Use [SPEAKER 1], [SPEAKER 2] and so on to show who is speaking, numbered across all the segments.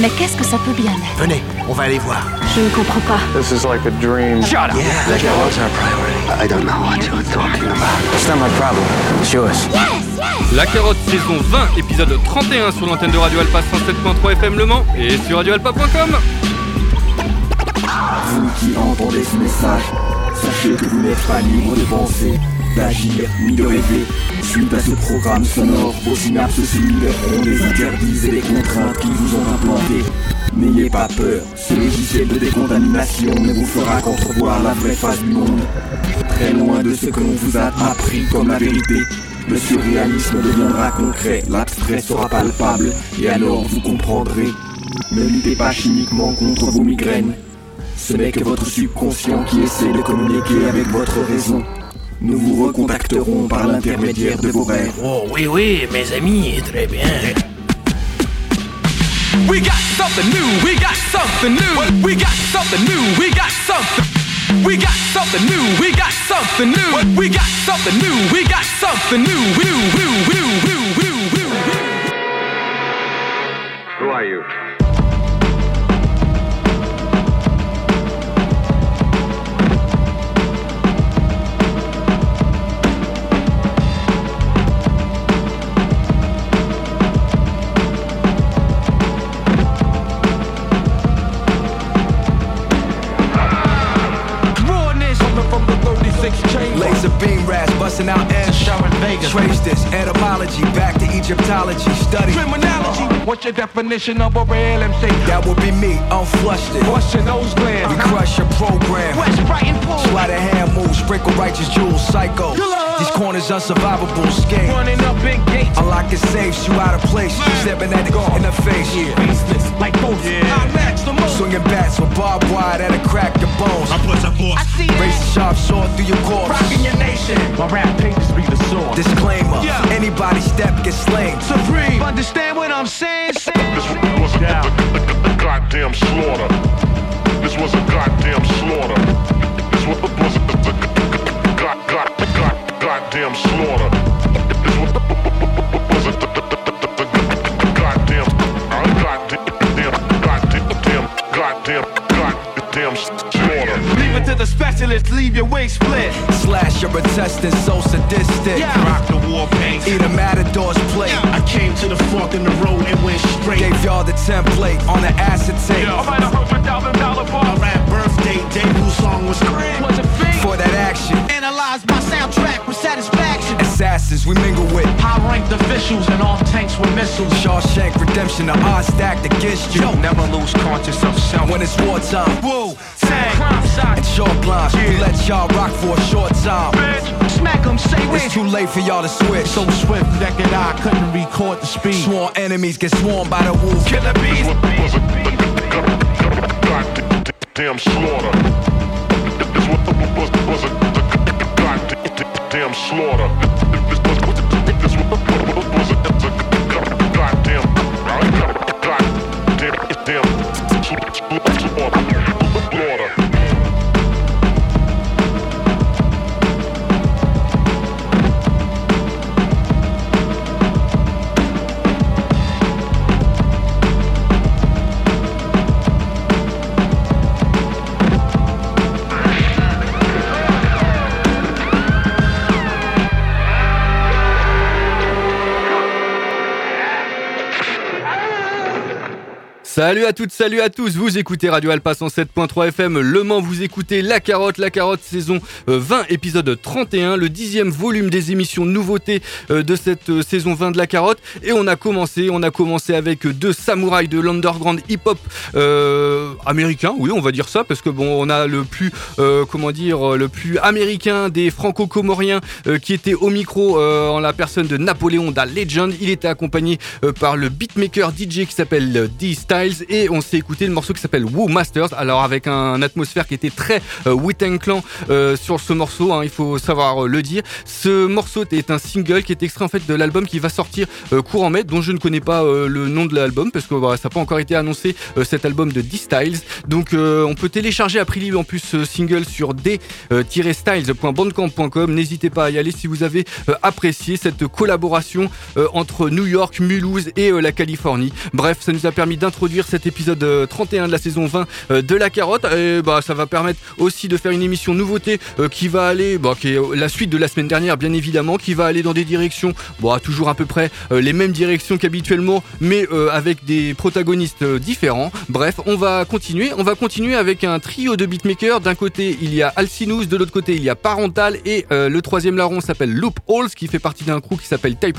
[SPEAKER 1] Mais qu'est-ce que ça peut bien être?
[SPEAKER 2] Venez, on va aller voir.
[SPEAKER 1] Je ne comprends pas.
[SPEAKER 3] This is like a dream.
[SPEAKER 2] Shut up.
[SPEAKER 4] Yeah,
[SPEAKER 2] La carotte, our priority?
[SPEAKER 4] I don't know what you're talking about.
[SPEAKER 2] It's not my problem. It's yours.
[SPEAKER 5] La carotte saison 20, épisode 31 sur l'antenne de Radio Alpa 107.3 FM Le Mans et sur radioalpa.com.
[SPEAKER 6] Vous qui entendez ce message, sachez que vous n'êtes pas libre de penser, d'agir ni de rêver. Suite à ce programme sonore, vos synapses se libéreront des interdits et des contraintes qui vous ont implantés. N'ayez pas peur, ce logiciel de décontamination ne vous fera qu'entrevoir la vraie face du monde. Très loin de ce que l'on vous a appris comme la vérité, le surréalisme deviendra concret, l'abstrait sera palpable, et alors vous comprendrez. Ne luttez pas chimiquement contre vos migraines. Ce n'est que votre subconscient qui essaie de communiquer avec votre raison. Nous vous recontacterons par l'intermédiaire de vos rêves.
[SPEAKER 2] Oh oui, oui, mes amis, très bien.
[SPEAKER 7] We got something new, we got something new. We got something new, we got something. We got something new, we got something new. We got something new, we got something new. New, new, new, new, new,
[SPEAKER 6] Trace this etymology back to Egyptology. Study
[SPEAKER 7] Criminology. Uh-huh. What's your definition of a real MC?
[SPEAKER 6] that would be me, unflushed
[SPEAKER 7] your nose gland?
[SPEAKER 6] We crush your program.
[SPEAKER 7] West Brighton Pool.
[SPEAKER 6] Slide a hand move, sprinkle righteous jewels, psycho.
[SPEAKER 7] Killer.
[SPEAKER 6] These corners unsurvivable, skate.
[SPEAKER 7] Running up big gates.
[SPEAKER 6] Unlocking safes, you out of place. Stepping at it in the face.
[SPEAKER 7] Faceless like ghosts. I match the most.
[SPEAKER 6] Swinging bats with barbed wire that'll crack your bones.
[SPEAKER 7] I see
[SPEAKER 6] Raise
[SPEAKER 7] it.
[SPEAKER 6] a sharp sword through your corpse.
[SPEAKER 7] Rocking your nation. My rap pages be the sword.
[SPEAKER 6] Disclaimer:
[SPEAKER 7] Yeah.
[SPEAKER 6] Anybody step gets slain.
[SPEAKER 7] Supreme. Understand what I'm saying?
[SPEAKER 3] This was a, a, a, a goddamn slaughter. This was a goddamn slaughter.
[SPEAKER 7] Specialist. Leave your wig split.
[SPEAKER 6] Slash your intestines so sadistic.
[SPEAKER 7] Rock the war paint.
[SPEAKER 6] Eat a matador's plate.
[SPEAKER 7] I came to the fork in the road and went straight.
[SPEAKER 6] Gave y'all the template on the acetate.
[SPEAKER 7] I might hundred thousand dollar bar. My rap birthday debut song was crazy. Was a fiend.
[SPEAKER 6] For that action.
[SPEAKER 7] Analyze my soundtrack with satisfaction.
[SPEAKER 6] Assassins we mingle with.
[SPEAKER 7] High ranked officials and armed tanks with missiles.
[SPEAKER 6] Shawshank Redemption, the odds stacked against you.
[SPEAKER 7] never lose conscious of self.
[SPEAKER 6] When it's wartime.
[SPEAKER 7] Whoa, tang, crime shot.
[SPEAKER 6] And short blinds, we let y'all rock for a short time.
[SPEAKER 7] Bitch, smack 'em, say when.
[SPEAKER 6] It's too late for y'all to switch.
[SPEAKER 7] So swift, naked eye couldn't record the speed.
[SPEAKER 6] Sworn enemies get swarmed by the wolves.
[SPEAKER 7] Killer bees.
[SPEAKER 3] was goddamn slaughter. This was, was, was a, a goddamn slaughter.
[SPEAKER 5] Salut à toutes, salut à tous, vous écoutez Radio Alpa 107.3 FM, Le Mans, vous écoutez La Carotte, La Carotte saison euh, 20, épisode 31, le dixième volume des émissions nouveautés euh, de cette euh, saison 20 de La Carotte. Et on a commencé, on a commencé avec deux samouraïs de l'underground hip-hop euh, américain, oui on va dire ça, parce que bon on a le plus, euh, comment dire, le plus américain des franco-comoriens euh, qui était au micro euh, en la personne de Napoléon da Legend. Il était accompagné euh, par le beatmaker DJ qui s'appelle euh, Et on s'est écouté le morceau qui s'appelle Woo Masters. Alors avec un, atmosphère qui était très euh, Clan euh, sur ce morceau, hein, il faut savoir euh, le dire. Ce morceau est un single qui est extrait en fait de l'album qui va sortir euh, courant mai, dont je ne connais pas le nom de l'album parce que ça n'a pas encore été annoncé cet album de D-Styles. Donc on peut télécharger à prix libre en plus ce single sur d-styles.bandcamp.com. N'hésitez pas à y aller si vous avez apprécié cette collaboration entre New York, Mulhouse et la Californie. Bref, ça nous a permis d'introduire cet épisode 31 de la saison 20 de la carotte. Et bah, ça va permettre aussi de faire une émission nouveauté qui va aller, bah, qui est la suite de la semaine dernière, bien évidemment, qui va aller dans des directions, bon, toujours à peu près les mêmes directions qu'habituellement, mais avec des protagonistes différents. Bref, on va continuer. On va continuer avec un trio de beatmakers. D'un côté, il y a Alcinous, de l'autre côté, il y a Parental, et le troisième larron s'appelle Loop Halls, qui fait partie d'un crew qui s'appelle Type.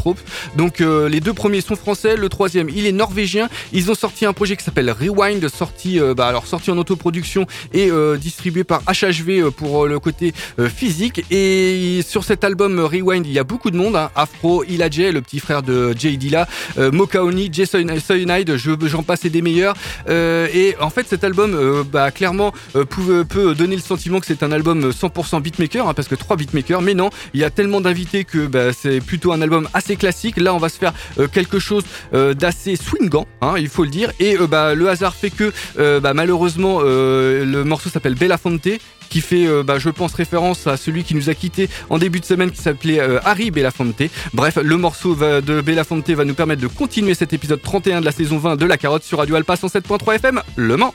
[SPEAKER 5] Donc les deux premiers sont français, le troisième il est norvégien. Ils ont sorti un projet qui s'appelle Rewind, sorti, euh, bah, alors sorti en autoproduction et euh, distribué par HHV euh, pour le côté physique. Et sur cet album Rewind, il y a beaucoup de monde. Hein. Afro, Ila J, le petit frère de Jay Dilla, Mokaoni, Jason Cyanide, j'en passe et des meilleurs. et en fait, cet album, bah, clairement, peut, donner le sentiment que c'est un album 100% beatmaker, hein, parce que trois beatmakers. Mais non, il y a tellement d'invités que bah, c'est plutôt un album assez classique. Là, on va se faire quelque chose d'assez swingant, hein, il faut le dire. Et euh, bah, le hasard fait que euh, bah, malheureusement euh, le morceau s'appelle Belafonte qui fait, bah, je pense, référence à celui qui nous a quitté en début de semaine qui s'appelait Harry Belafonte. Bref, le morceau de Belafonte va nous permettre de continuer cet épisode 31 de la saison 20 de La Carotte sur Radio Alpa 107.3 FM, Le Mans.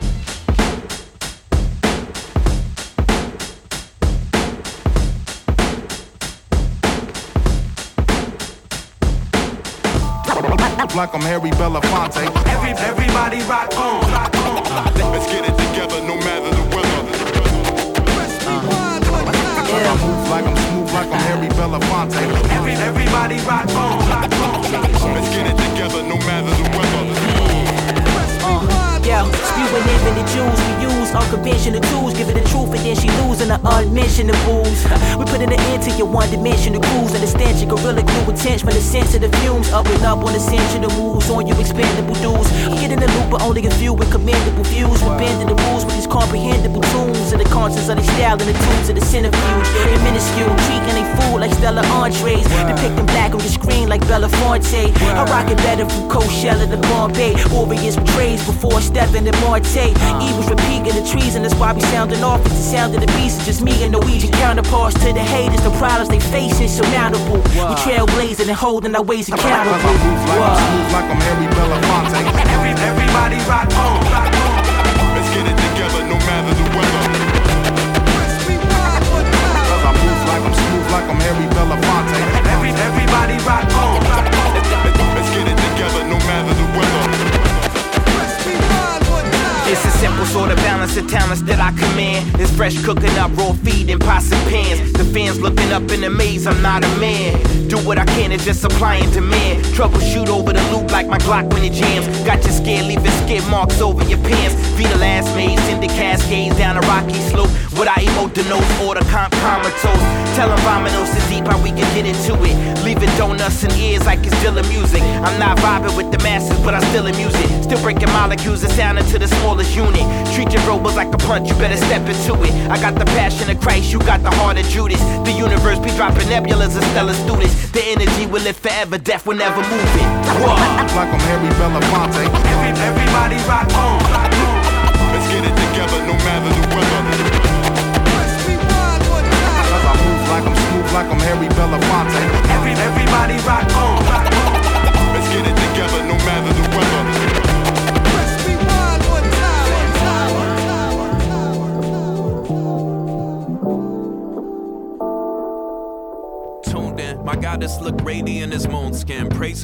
[SPEAKER 8] Like I'm Harry Belafonte. Every, everybody rock on. Rock on. Let's get it together no matter the weather. Uh, I move like I'm smooth like I'm Harry Belafonte. Every, everybody rock on. Rock on. Let's get it together no matter the weather.
[SPEAKER 9] Yo, spewing infinite jewels, we use unconventional tools. Give it the truth and then she losing the unmentionables. We put an end to your one dimensional cruise. Understand your gorilla glue intense from the sensitive fumes. Up and up on the sensual moves on you expandable dudes. I'm getting the loop, but only a few with commendable views. We're bending the rules with these comprehensible tunes. And the conscience of the style and the tunes of the centrifuge. They minuscule, treating they fool like Stella Entrees. Depicting black on the screen like Belafonte. I rock it better from Coachella to Bombay. Warriors betrays before step Devin and Marte. Evils repeating the trees, and that's why we sounding off. It's the sound of the beast. It's just me and Norwegian counterparts to the haters. The problems they face insurmountable. We trailblazing and holding our ways accountable.
[SPEAKER 8] Smooth like I'm Harry Belafonte. Every, everybody rock on, rock on. Let's get it together no matter the weather. Cause I move like I'm smooth like I'm Harry Belafonte. Every, everybody rock on, rock on. Let's get it together no matter
[SPEAKER 10] It's a simple sort of balance of talents that I command. It's fresh cooking up raw feed in pots and pans. The fans looking up in the maze, I'm not a man. Do what I can and just supply and demand. Troubleshoot over the loop like my Glock when it jams. Got you scared, leaving skid marks over your pants. Be the last maze, send the cascades down a rocky slope. What I emote the notes or the comp comatose. Tell them vominos so deep how we can get into it. Leaving donuts in ears like it's still a music. I'm not vibing with the masses, but I still amuse it. Still breaking molecules and sounding to the smallest unit. Treat your robots like a punch, you better step into it. I got the passion of Christ, you got the heart of Judas. The universe be dropping nebulas and stellar students. The energy will live forever, death will never move it. Whoa.
[SPEAKER 8] Like I'm Harry Belafonte. Every, everybody rock on, rock on. Let's get it together no matter the weather. Cause I move like I'm smooth like I'm Harry Belafonte.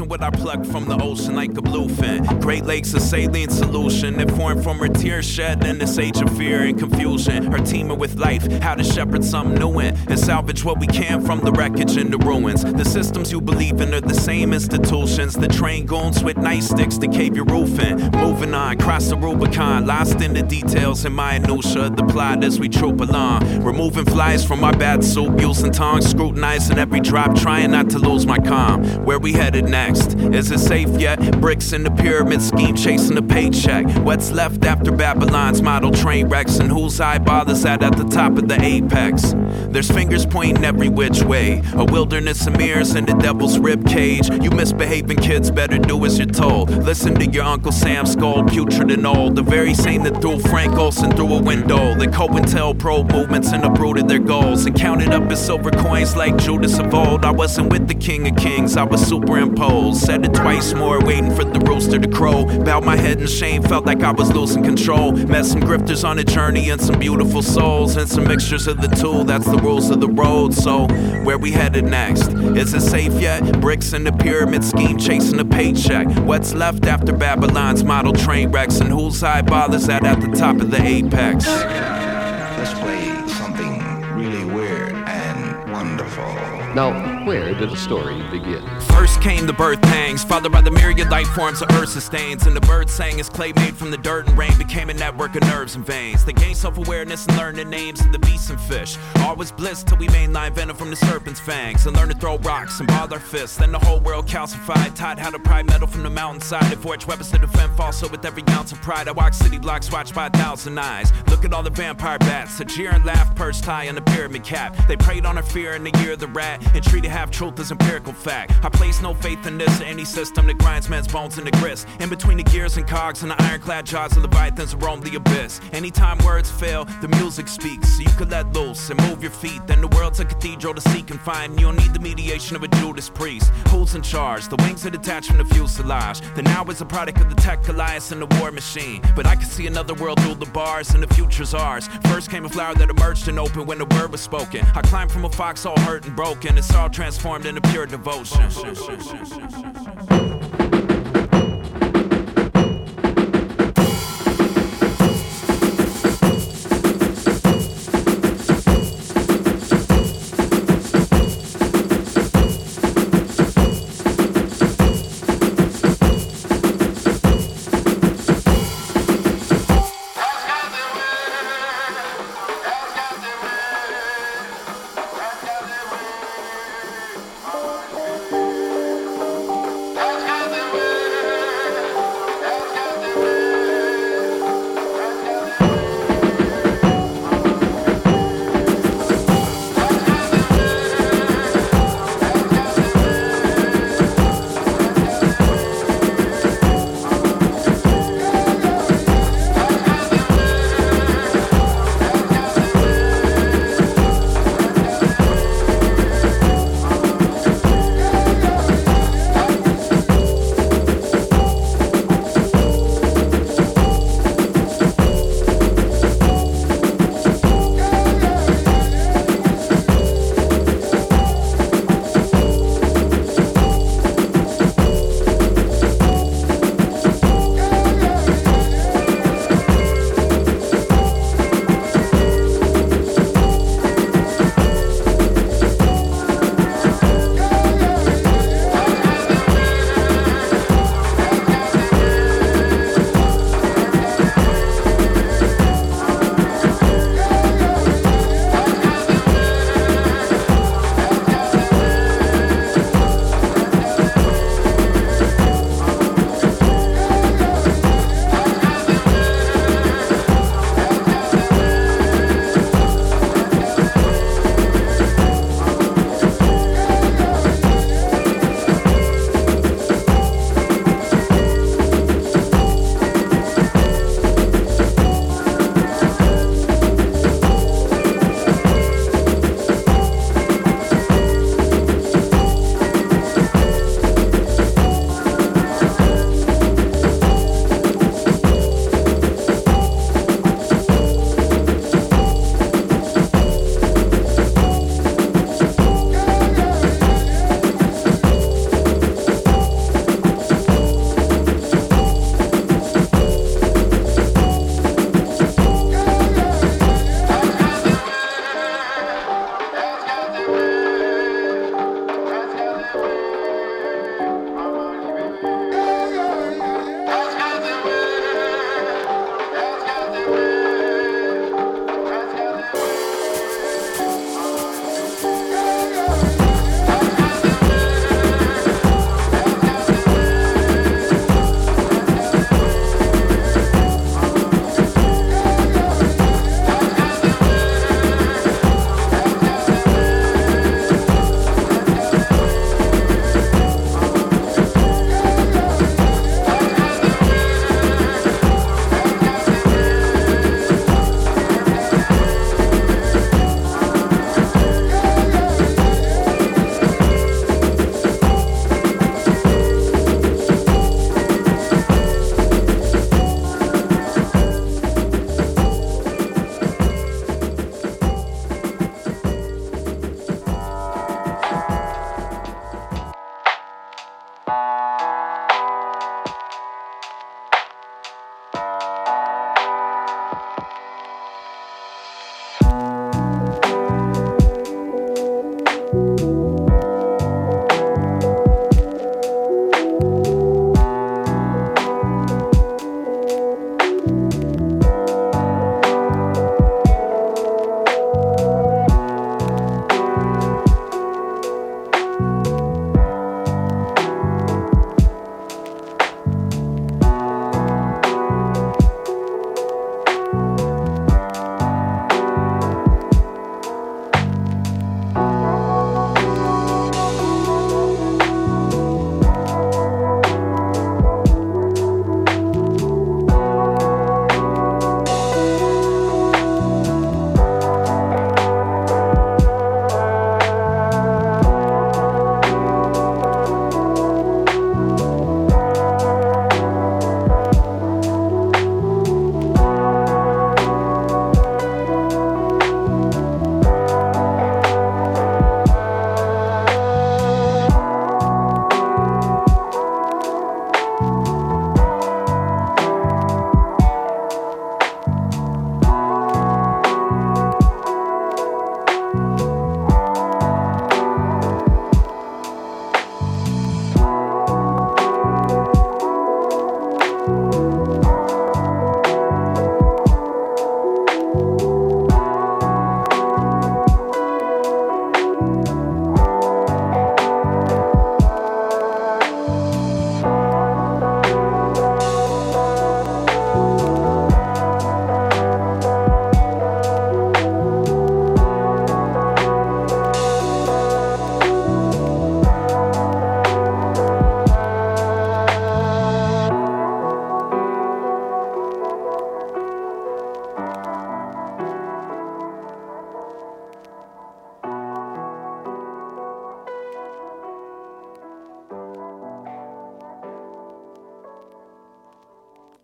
[SPEAKER 11] What I plucked from the ocean like a bluefin. Great Lakes, a saline solution that formed from her tears shed in this age of fear and confusion. Her teaming with life, how to shepherd something new in and salvage what we can from the wreckage and the ruins. The systems you believe in are the same institutions The train goons with nightsticks to cave your roof in. Moving on, cross the Rubicon, lost in the details in my minutia, the plot as we troop along. Removing flies from my bad soup, using tongs, scrutinizing every drop, trying not to lose my calm. Where we headed next? Is it safe yet? Bricks in the pyramid scheme, chasing a paycheck. What's left after Babylon's model train wrecks? And whose eyeball is that at the top of the apex? There's fingers pointing every which way. A wilderness of mirrors and the devil's rib cage. You misbehaving kids better do as you're told. Listen to your Uncle Sam skull, putrid and old. The very same that threw Frank Olson through a window. The COINTEL probe movements and uprooted their goals. And counted up as silver coins like Judas of old. I wasn't with the king of kings, I was superimposed. Said it twice more, waiting for the rooster to crow. Bowed my head in shame, felt like I was losing control. Met some grifters on a journey and some beautiful souls. And some mixtures of the two, that's the rules of the road. So, where we headed next? Is it safe yet? Bricks in the pyramid scheme, chasing a paycheck. What's left after Babylon's model train wrecks? And whose eyeball is that at the top of the apex?
[SPEAKER 12] Let's play something really weird and wonderful.
[SPEAKER 13] Now, where did the story begin?
[SPEAKER 11] First came the birth pangs, followed by the myriad life forms the earth sustains. And the bird sang as clay made from the dirt and rain became a network of nerves and veins. They gained self awareness and learned the names of the beasts and fish. All was bliss till we mainline venom from the serpent's fangs. And learned to throw rocks and ball our fists. Then the whole world calcified, taught how to pry metal from the mountainside. And forge weapons to defend false. So with every ounce of pride, I walk city blocks watched by a thousand eyes. Look at all the vampire bats, a jeer and laugh perched high on the pyramid cap. They preyed on our fear in the year of the rat and treated half truth is empirical fact. I place no faith in this or any system that grinds men's bones into grist. In between the gears and cogs and the ironclad jaws of leviathans roam the abyss. Anytime words fail, the music speaks. So you could let loose and move your feet. Then the world's a cathedral to seek and find. You don't need the mediation of a Judas priest. Who's in charge? The wings are detached from the fuselage. The now is a product of the tech alliance and the war machine. But I can see another world through the bars and the future's ours. First came a flower that emerged and opened when the word was spoken. I climbed from a fox all hurt and broken. It's all transformed into pure devotion.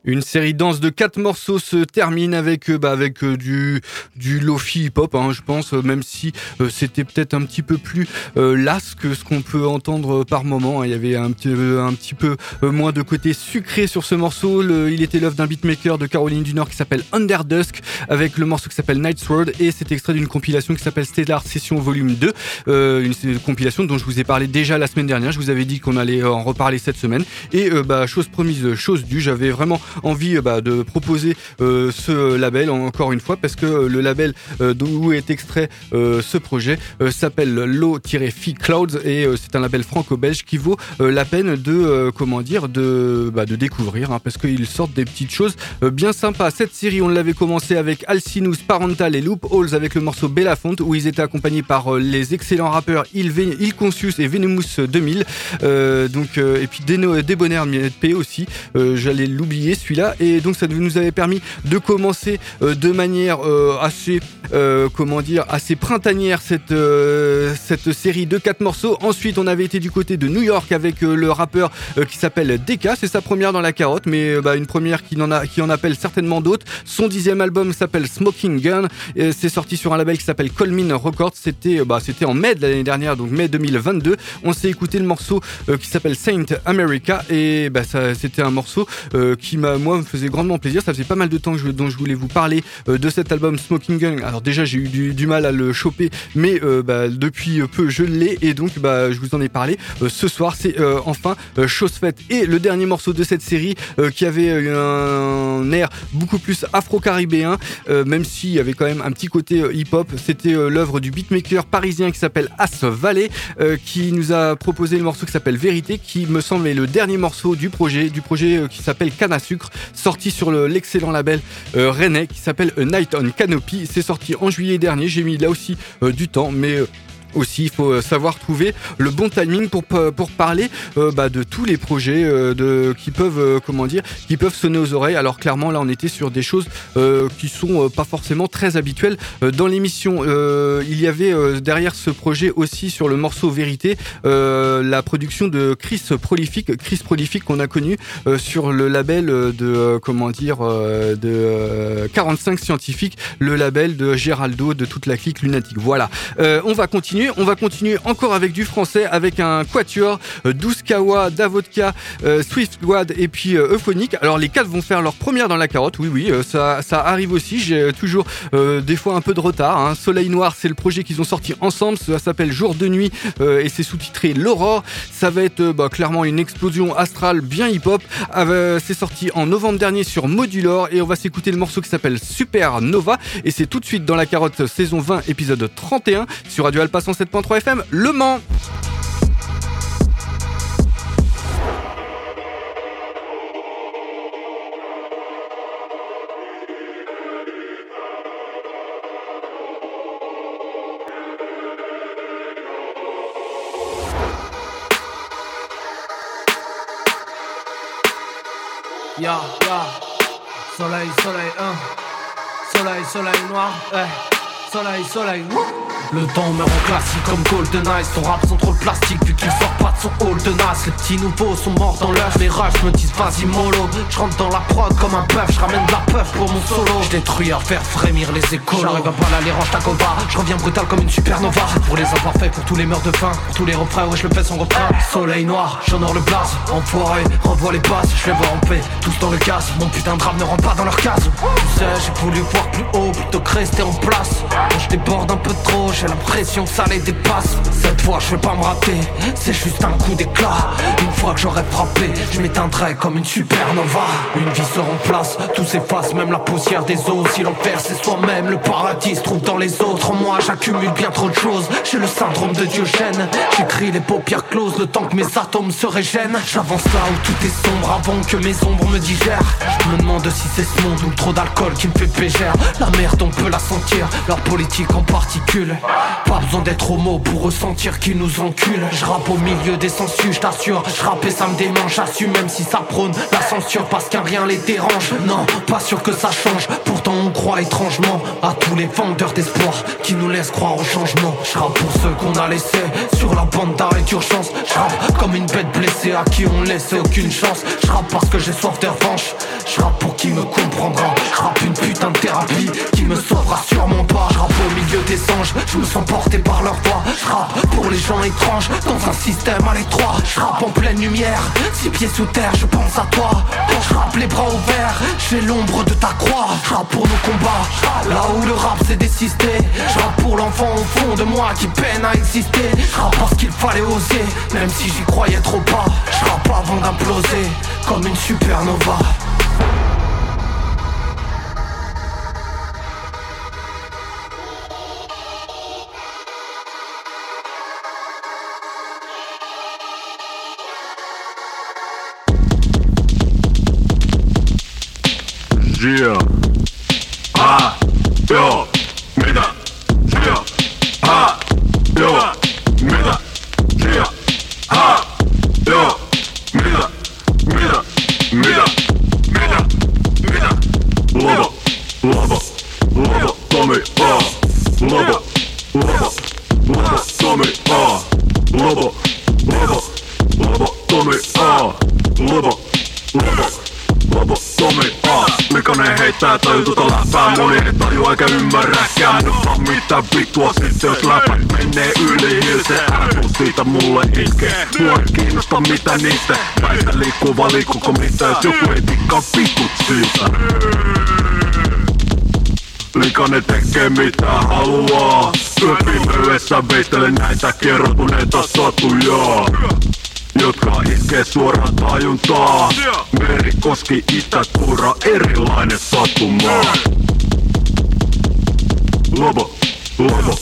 [SPEAKER 5] Une série dense de quatre morceaux se termine avec euh, bah, avec euh, du du lofi hip hop, hein, je pense, euh, même si c'était peut-être un petit peu plus euh, las que ce qu'on peut entendre par moment. hein. Il y avait un petit un petit peu moins de côté sucré sur ce morceau. Il était l'œuvre d'un beatmaker de Caroline du Nord qui s'appelle Underdusk avec le morceau qui s'appelle Night Sword et c'est extrait d'une compilation qui s'appelle Stellar Session Volume 2, euh, une une compilation dont je vous ai parlé déjà la semaine dernière. Je vous avais dit qu'on allait en reparler cette semaine et bah chose promise, chose due. J'avais vraiment envie euh, bah, de proposer euh, ce label encore une fois parce que euh, le label d'où est extrait ce projet s'appelle Low-Fi Clouds et c'est un label franco-belge qui vaut la peine de comment dire de bah, de découvrir hein, parce qu'ils sortent des petites choses bien sympas. Cette série on l'avait commencé avec Alcinous, Parental et Loopholes avec le morceau Belafonte où ils étaient accompagnés par les excellents rappeurs Il, Il Conscious et Venomous 2000 euh, donc et puis Debonair P aussi j'allais l'oublier celui-là. Et donc ça nous avait permis de commencer euh, de manière euh, assez euh, comment dire assez printanière cette cette série de quatre morceaux. Ensuite on avait été du côté de New York avec le rappeur qui s'appelle Deka. C'est sa première dans la carotte mais bah, une première qui en a qui en appelle certainement d'autres. Son dixième album s'appelle Smoking Gun c'est sorti sur un label qui s'appelle Colmin Records. C'était bah, en mai de l'année dernière donc mai 2022 on s'est écouté le morceau qui s'appelle Saint America et bah, c'était un morceau qui m'a moi me faisait grandement plaisir. Ça faisait pas mal de temps que je, dont je voulais vous parler euh, de cet album Smoking Gun. Alors déjà j'ai eu du, mal à le choper mais euh, bah, depuis peu je l'ai. Et donc bah, je vous en ai parlé Euh, ce soir. C'est euh, enfin euh, chose faite. Et le dernier morceau de cette série euh, qui avait euh, un air beaucoup plus afro-caribéen euh, même s'il y avait quand même un petit côté euh, hip-hop c'était euh, l'œuvre du beatmaker parisien qui s'appelle As Valley euh, qui nous a proposé le morceau qui s'appelle Vérité qui me semble est le dernier morceau du projet du projet euh, qui s'appelle Canne sorti sur le- l'excellent label euh, qui s'appelle A Night on Canopy. C'est sorti en juillet dernier. J'ai mis là aussi euh, du temps mais euh, aussi, il faut euh, savoir trouver le bon timing pour pa- pour parler euh, bah, de tous les projets euh, de qui peuvent euh, comment dire qui peuvent sonner aux oreilles. Alors clairement là, on était sur des choses euh, qui sont euh, pas forcément très habituelles euh, dans l'émission. Euh, il y avait euh, derrière ce projet aussi sur le morceau Vérité euh, la production de Chris Prolific, Chris Prolific qu'on a connu euh, sur le label euh, de euh, comment dire euh, de euh, 45 scientifiques, le label de Géraldo de toute la clique lunatique. Voilà. Euh, on va continuer, on va continuer encore avec du français, avec un quatuor, euh, 12 Kawa, Davodka, euh, Swift Squad et puis euh, Euphonique. Alors les quatre vont faire leur première dans la carotte, oui oui, ça, arrive aussi, j'ai toujours des fois un peu de retard. hein. Soleil Noir, c'est le projet qu'ils ont sorti ensemble, ça s'appelle Jour de Nuit et c'est sous-titré L'Aurore. Ça va être bah, clairement une explosion astrale bien hip-hop. Euh, c'est sorti en novembre dernier sur Modulor et on va s'écouter le morceau qui s'appelle Super Nova et c'est tout de suite dans la carotte saison 20 épisode 31 sur Radio Alpha 107.3 FM Le Mans.
[SPEAKER 14] Ya, ya. Soleil, soleil, hein. Soleil, soleil noir, eh. Soleil, soleil. Le temps me rend classique comme Golden Eyes. Ton rap sont trop plastique vu qu'il sort pas de son hall de nas. Les petits nouveaux sont morts dans l'œuf Les rushs me disent vas-y mollo. Je rentre dans la prod comme un bœuf Je ramène de la puff pour mon solo. Je détruis à faire frémir les écoles J'arrive à pas les range ta combat Je reviens brutal comme une supernova. Pour les imparfaits, pour tous les meurs de faim Pour tous les refrains, ouais je le fais sans refrain. Soleil noir, j'honore le blaze. Enfoiré, renvoie les bases. Je les vois en paix, tous dans le gaz Mon putain de drame ne rentre pas dans leur case. Tu sais, j'ai voulu voir plus haut plutôt que rester en place. Quand je déborde un peu trop, j'ai l'impression que ça les dépasse. Cette fois je vais pas me rater, c'est juste un coup d'éclat. Une fois que j'aurai frappé, je m'éteindrai comme une supernova. Une vie se remplace, tout s'efface, même la poussière des os Si l'enfer c'est soi-même, le paradis se trouve dans les autres. Moi j'accumule bien trop de choses, j'ai le syndrome de Diogène. J'écris les paupières closes, le temps que mes atomes se régènent. J'avance là où tout est sombre avant que mes ombres me digèrent. Je me demande si c'est ce monde ou trop d'alcool qui me fait pégère La merde on peut la sentir, leur politique en particules Pas besoin d'être homo pour ressentir qu'ils nous enculent. Je rappe au milieu des sensus, je t'assure. Je et ça me démange, j'assume même si ça prône La censure parce qu'un rien les dérange. Non, pas sûr que ça change. Pourtant on croit étrangement à tous les vendeurs d'espoir Qui nous laissent croire au changement. Je rappe pour ceux qu'on a laissés Sur la bande d'arrêt d'urgence. Je rappe comme une bête blessée à qui on laisse aucune chance. Je rappe parce que j'ai soif de revanche. Je rappe pour qui me comprendra. Je rappe une putain de thérapie Qui me sauvera sûrement pas. Je rappe au milieu des anges Je me sens porté par leur voix Je pour les gens étranges Dans un système à l'étroit. Je en pleine lumière Six pieds sous terre je pense à toi. Je rappe les bras ouverts Je fais l'ombre de ta croix. Je pour nos combats Là où le rap s'est désisté. Je pour l'enfant au fond de moi Qui peine à exister. Je parce qu'il fallait oser Même si j'y croyais trop pas. Je avant d'imploser Comme une supernova
[SPEAKER 15] Vaan liikkuuko mitä Jos joku ei tikkaa vitut siitä Likainen tekee mitä haluaa. Yön pimeydessä veistele näitä kerrotuneita satuja jotka iskee suoraan tajuntaa Merikoski, Itä-Tuura, erilainen satuma. Lava, lava,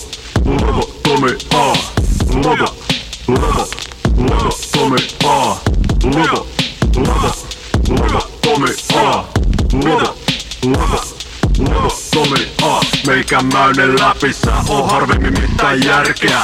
[SPEAKER 15] Meikämäinen läpi, sä oo harvemmin mitään järkeä.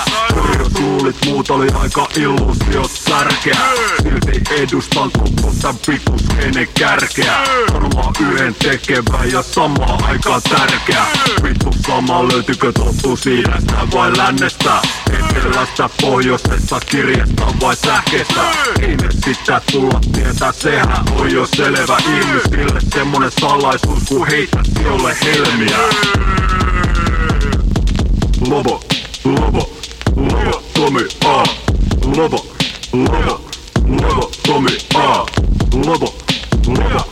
[SPEAKER 15] Jos luulit muut oli aika illuusiot särkeä. Silti edustan koko tän vitus ennen kärkeä. Sanomaan yhden tekevä ja samaan aikaan tärkeä. Vittu sama löytyykö totuus idästä vai lännestä? Etelästä, pohjoisesta, kirjasta vai sähkeestä? Ei me sitä tulla tietää, sehän on jo selvä. Ihmisille semmonen salaisuus kun heitä jolle helmiä лоба, лоба, лоба, Томми, а, лоба, лоба, лоба, Томми, а, лоба, лоба,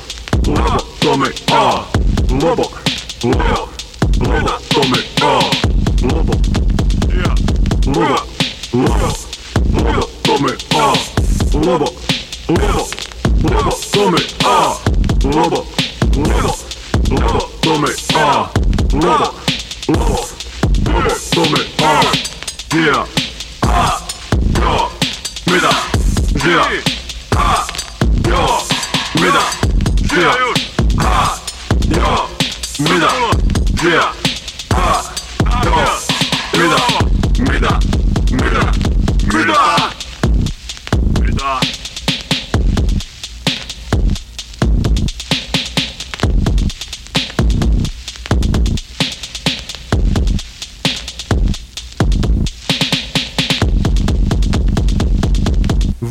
[SPEAKER 15] лоба, Томми, а, лоба, лоба, лоба, Томми, а, лоба, лоба, лоба, лоба, Томми, а, лоба, лоба, лоба, Томми, а, лоба, лоба, лоба, Томми, а, лоба, лоба. Summe aus. Hier, ha, jo, mida, sehr, ha, jo, mida, sehr, ha, jo, mida, sehr, ha, jo, mida, mida, mida, mida.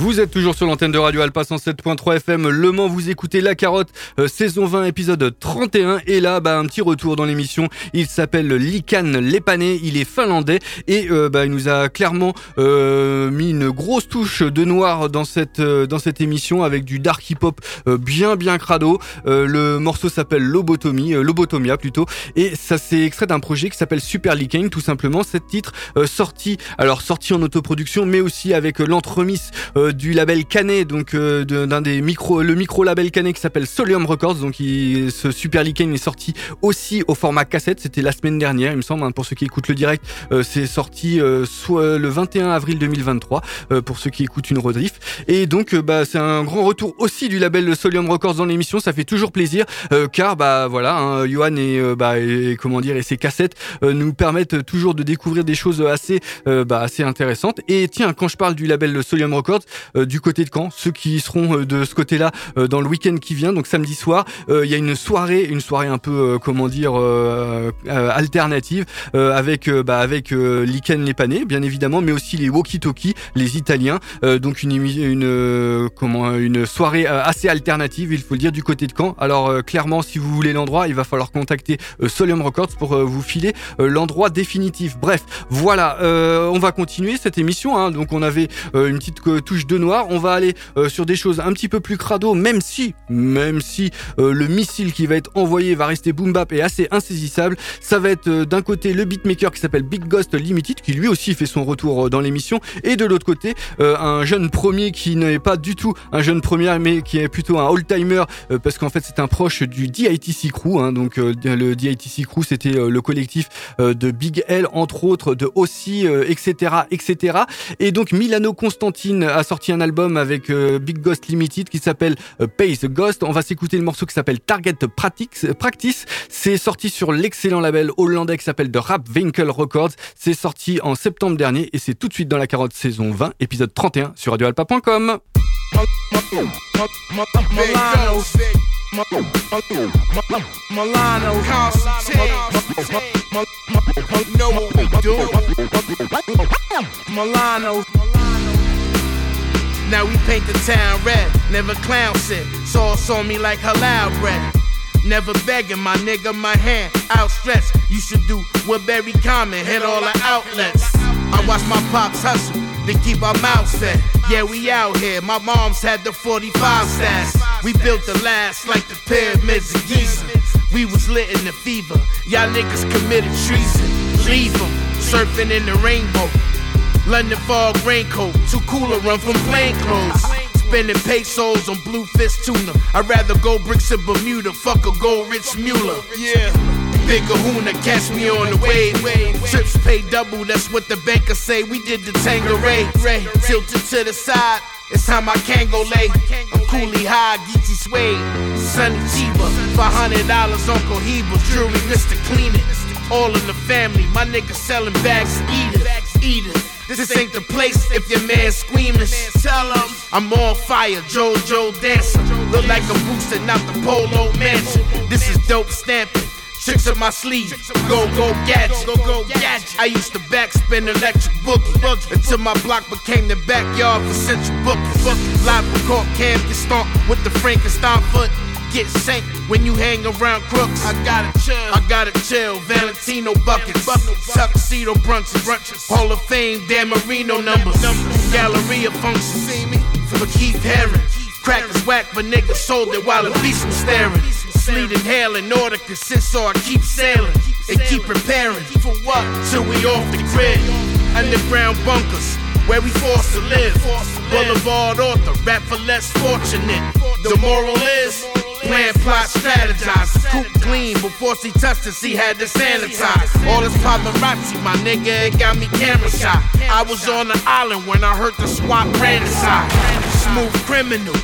[SPEAKER 5] Vous êtes toujours sur l'antenne de Radio Alpa 107.3 FM Le Mans, vous écoutez La Carotte, euh, saison 20, épisode 31. Et là, bah, un petit retour dans l'émission. Il s'appelle Likan Lepané, il est finlandais et euh, bah, il nous a clairement euh, mis une grosse touche de noir dans cette, euh, dans cette émission avec du dark hip-hop euh, bien bien crado. Le morceau s'appelle Lobotomie, Lobotomia plutôt. Et ça s'est extrait d'un projet qui s'appelle Super Leaking, tout simplement. Cet titre sorti, alors sorti en autoproduction, mais aussi avec l'entremise du label Canet, donc euh, d'un des micro, le micro label Canet qui s'appelle Solium Records. Donc il- ce Super Lichen est sorti aussi au format cassette. C'était la semaine dernière, il me semble. hein, pour ceux qui écoutent le direct, euh, c'est sorti euh, soit le 21 avril 2023 euh, pour ceux qui écoutent une rediff. Et donc bah c'est un grand retour aussi du label Solium Records dans l'émission. Ça fait toujours plaisir car bah voilà, hein, Johan et, bah, et comment dire et ses cassettes nous permettent toujours de découvrir des choses assez bah, assez intéressantes. Et tiens, quand je parle du label Solium Records, du côté de Caen, ceux qui seront euh, de ce côté-là euh, dans le week-end qui vient, donc samedi soir, euh, il y a une soirée, une soirée un peu euh, comment dire euh, euh, alternative euh, avec euh, bah, avec euh, Lichen les bien évidemment, mais aussi les Walkie Talkie, les Italiens. Euh, donc une une euh, comment une soirée euh, assez alternative, il faut le dire, du côté de Caen. Alors euh, clairement, si vous voulez l'endroit, il va falloir contacter euh, Solium Records pour euh, vous filer euh, l'endroit définitif. Bref, voilà, euh, on va continuer cette émission. hein. donc on avait euh, une petite euh, touche de noir. On va aller euh, sur des choses un petit peu plus crado, même si, même si euh, le missile qui va être envoyé va rester boom bap et assez insaisissable. Ça va être euh, d'un côté le beatmaker qui s'appelle Big Ghost Limited, qui lui aussi fait son retour dans l'émission, et de l'autre côté un jeune premier qui n'est pas du tout un jeune premier, mais qui est plutôt un old-timer, parce qu'en fait c'est un proche du DITC Crew. hein. donc le DITC Crew, c'était le collectif de Big L, entre autres, de Aussi, etc., etc. Et donc Milano Constantine a sorti un album avec euh, Big Ghost Limited qui s'appelle euh, Pay the Ghost. On va s'écouter le morceau qui s'appelle Target Practice. C'est sorti sur l'excellent label hollandais qui s'appelle The Rap Winkle Records. C'est sorti en septembre dernier et c'est tout de suite dans la carotte saison 20, épisode 31 sur radioalpa.com.
[SPEAKER 16] Now we paint the town red, never clown shit. Sauce on me like halal bread. Never begging, my nigga, my hand outstretched. You should do what Barry Common, hit all the outlets. I watch my pops hustle to keep our mouths fed. Yeah, we out here. My mom's had the 45 stats. We built the last like the pyramids of Giza. We was lit in the fever. Y'all niggas committed treason. Leave 'em surfing in the rainbow. London fog raincoat, too cool to run from plain clothes. Spending pesos on bluefish tuna. I'd rather go bricks in Bermuda, fuck a gold rich Mueller. Yeah. Big kahuna, catch me on the wave. Trips pay double, that's what the banker say. We did the Tangeray. Ray, tilted to the side. It's time I can go lay. I'm coolly high, Geeky Suede. Sunny Chiba, $500 on Cohiba. Jewelry, Mr. Clean it. All in the family, my niggas selling bags, eat it, eat it. This ain't the place if your man squeamish. Tell him I'm on fire, JoJo dancing. Look like a booster, not the polo mansion. This is dope stamping. Tricks up my sleeve, go go gadget, go go gadget. I used to backspin electric boogie, until my block became the backyard for central booking. Live for court cam get stomped with the Frankenstein foot. Get sank when you hang around crooks. I gotta chill, I gotta chill. Valentino buckets, buckets, tuxedo brunches, brunches. Hall of Fame, Dan Marino numbers, Galleria functions. See me for Keith Haring. Crackers whack, but niggas sold it while the beast was staring. Sleet and hail in order consist, so I keep sailing and keep preparing. For what? Till we off the grid. Underground bunkers, where we forced to live. Boulevard author, rap for less fortunate. The moral is. Plan, plot, strategize. Coop clean before she touched it, she had to sanitize. All this paparazzi, my nigga, it got me camera shy. I was on the island when I heard the SWAT ran inside. Smooth criminal.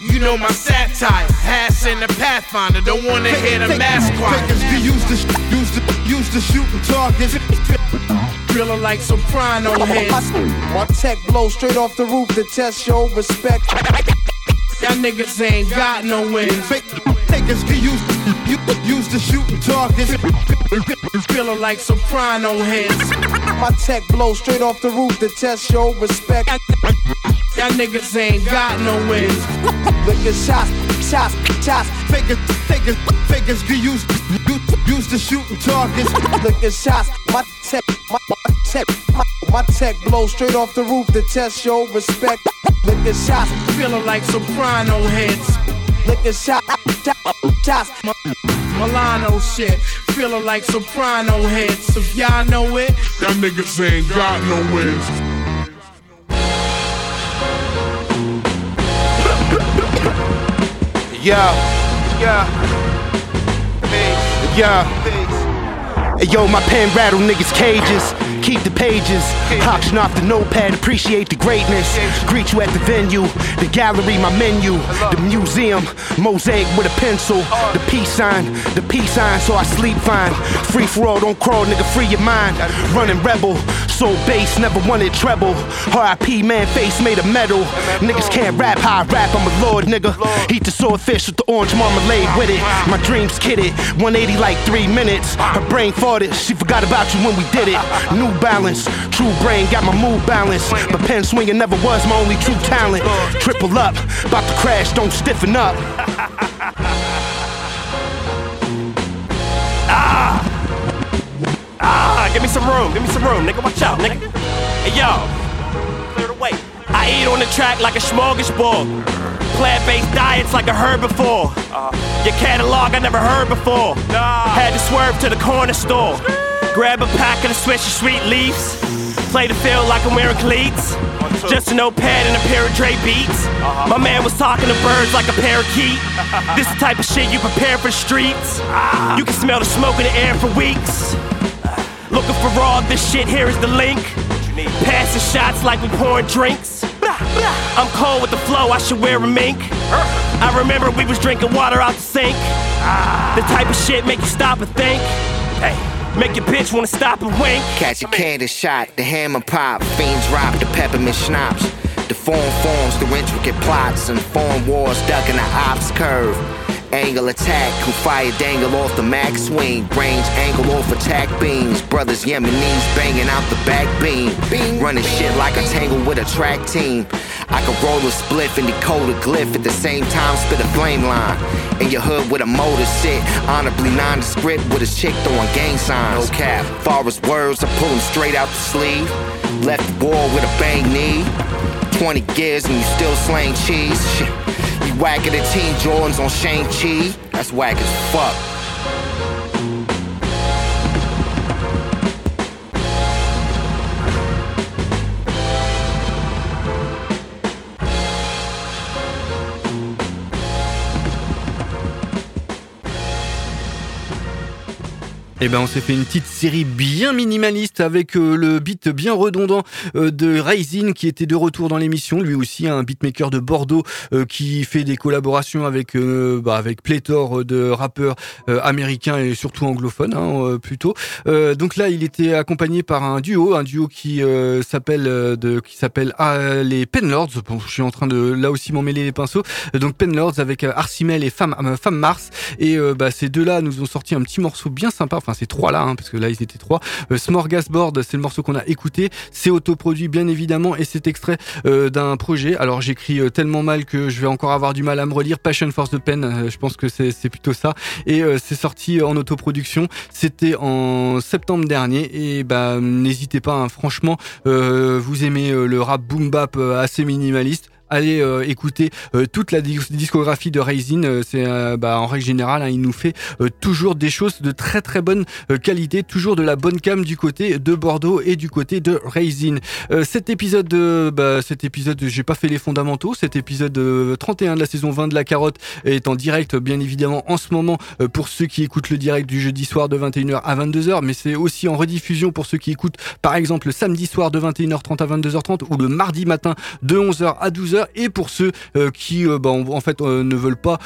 [SPEAKER 16] You know my satire, Hass and the Pathfinder, don't wanna hear the mask quiet.
[SPEAKER 17] Fakers be used to sh- used to used to shooting targets.
[SPEAKER 16] Feeling like soprano heads.
[SPEAKER 17] My tech blow straight off the roof to test your respect.
[SPEAKER 16] Y'all niggas ain't got no wins.
[SPEAKER 17] Fake niggas be used to, used to shooting targets.
[SPEAKER 16] Feeling like soprano heads.
[SPEAKER 17] My tech blow straight off the roof to test your respect.
[SPEAKER 16] Y'all niggas ain't got no wins.
[SPEAKER 17] Licking shots, shots, shots. Fakers, fakers, fakers be used used, used to shooting targets. Licking shots. My tech, my, my tech, my, blow straight off the roof to test your respect. Liquor shots,
[SPEAKER 16] feeling like soprano hits.
[SPEAKER 17] Liquor shot, shots,
[SPEAKER 16] Milano shit, feeling like soprano hits. If y'all know it,
[SPEAKER 3] y'all niggas ain't got no wins.
[SPEAKER 16] Yeah, yeah, yeah. Hey, yo, my pen rattle niggas' cages. Keep the pages. Auction off the notepad, appreciate the greatness. Greet you at the venue, the gallery, my menu, the museum, mosaic with a pencil, the peace sign, the peace sign, so I sleep fine. Free for all, don't crawl, nigga, free your mind. Running rebel, soul bass, never wanted treble. RIP, man, face made of metal. Niggas can't rap how I rap, I'm a lord, nigga. Eat the swordfish with the orange marmalade with it. My dreams kidded, 180 like three minutes. Her brain she forgot about you when we did it. New balance, true brain, got my mood balance. But pen swinging never was my only true talent. Triple up, about to crash, don't stiffen up.
[SPEAKER 18] Ah! Ah, give me some room, give me some room, nigga. Watch out, nigga. Hey, yo, clear the way. I eat on the track like a smorgasbord. Plant based diets like I heard before. Your catalog I never heard before. Had to swerve to the corner store. Grab a pack of the Swisher Sweet Leaves. Play the field like I'm wearing cleats. Just a notepad and a pair of Dre beats. My man was talking to birds like a parakeet. this the type of shit you prepare for the streets. You can smell the smoke in the air for weeks. Looking for raw, this shit here is the link. Passing shots like we pouring drinks. I'm cold with the flow, I should wear a mink. I remember we was drinking water out the sink. The type of shit make you stop and think. Hey, make your bitch wanna stop and wink.
[SPEAKER 19] Catch a candy shot, the hammer pop, fiends rock, the peppermint schnapps. The form forms through intricate plots and foreign wars, ducking the ops curve. Angle attack, who fire dangle off the max swing. Range angle off attack beams. Brothers Yemenis banging out the back beam. Running shit like a tangle with a track team. I can roll a spliff and decode a glyph at the same time, spit a flame line. In your hood with a motor sit, honorably nondescript with a chick throwing gang signs. No cap. Far as words, I pull them straight out the sleeve. Left the wall with a bang knee. 20 gears and you still slaying cheese. You whacking the Team Jordans on Shang-Chi? That's whack as fuck.
[SPEAKER 5] Eh ben, on s'est fait une petite série bien minimaliste avec euh, le beat bien redondant euh, de Raisin qui était de retour dans l'émission. Lui aussi, un beatmaker de Bordeaux euh, qui fait des collaborations avec euh, bah, avec pléthore de rappeurs euh, américains et surtout anglophones, hein, euh, plutôt. Euh, donc là, il était accompagné par un duo, un duo qui euh, s'appelle euh, de qui s'appelle ah, les Penlords. Bon, je suis en train de là aussi m'emmêler les pinceaux. Donc Penlords avec euh, Arsimel et Femme euh, Femme Mars. Et euh, bah, ces deux-là nous ont sorti un petit morceau bien sympa. Enfin, ces trois-là, hein, parce que là, ils étaient trois. Euh, Smorgasbord, c'est le morceau qu'on a écouté. C'est autoproduit, bien évidemment, et c'est extrait euh, d'un projet. Alors, j'écris euh, tellement mal que je vais encore avoir du mal à me relire. Passion Force the Pen, je pense que c'est plutôt ça. Et c'est sorti en autoproduction. C'était en septembre dernier. Et bah, n'hésitez pas, hein, franchement, vous aimez le rap boom bap assez minimaliste allez euh, écouter euh, toute la dis- discographie de Raisin. Euh, c'est bah, en règle générale, hein, il nous fait toujours des choses de très très bonne qualité, toujours de la bonne cam du côté de Bordeaux et du côté de Raisin. Cet épisode, de, bah, cet épisode, j'ai pas fait les fondamentaux. Cet épisode euh, 31 de la saison 20 de la carotte est en direct, bien évidemment, en ce moment pour ceux qui écoutent le direct du jeudi soir de 21h à 22h, mais c'est aussi en rediffusion pour ceux qui écoutent, par exemple, le samedi soir de 21h30 à 22h30 ou le mardi matin de 11h à 12h et pour ceux euh, qui euh, bah, en, fait euh, ne veulent pas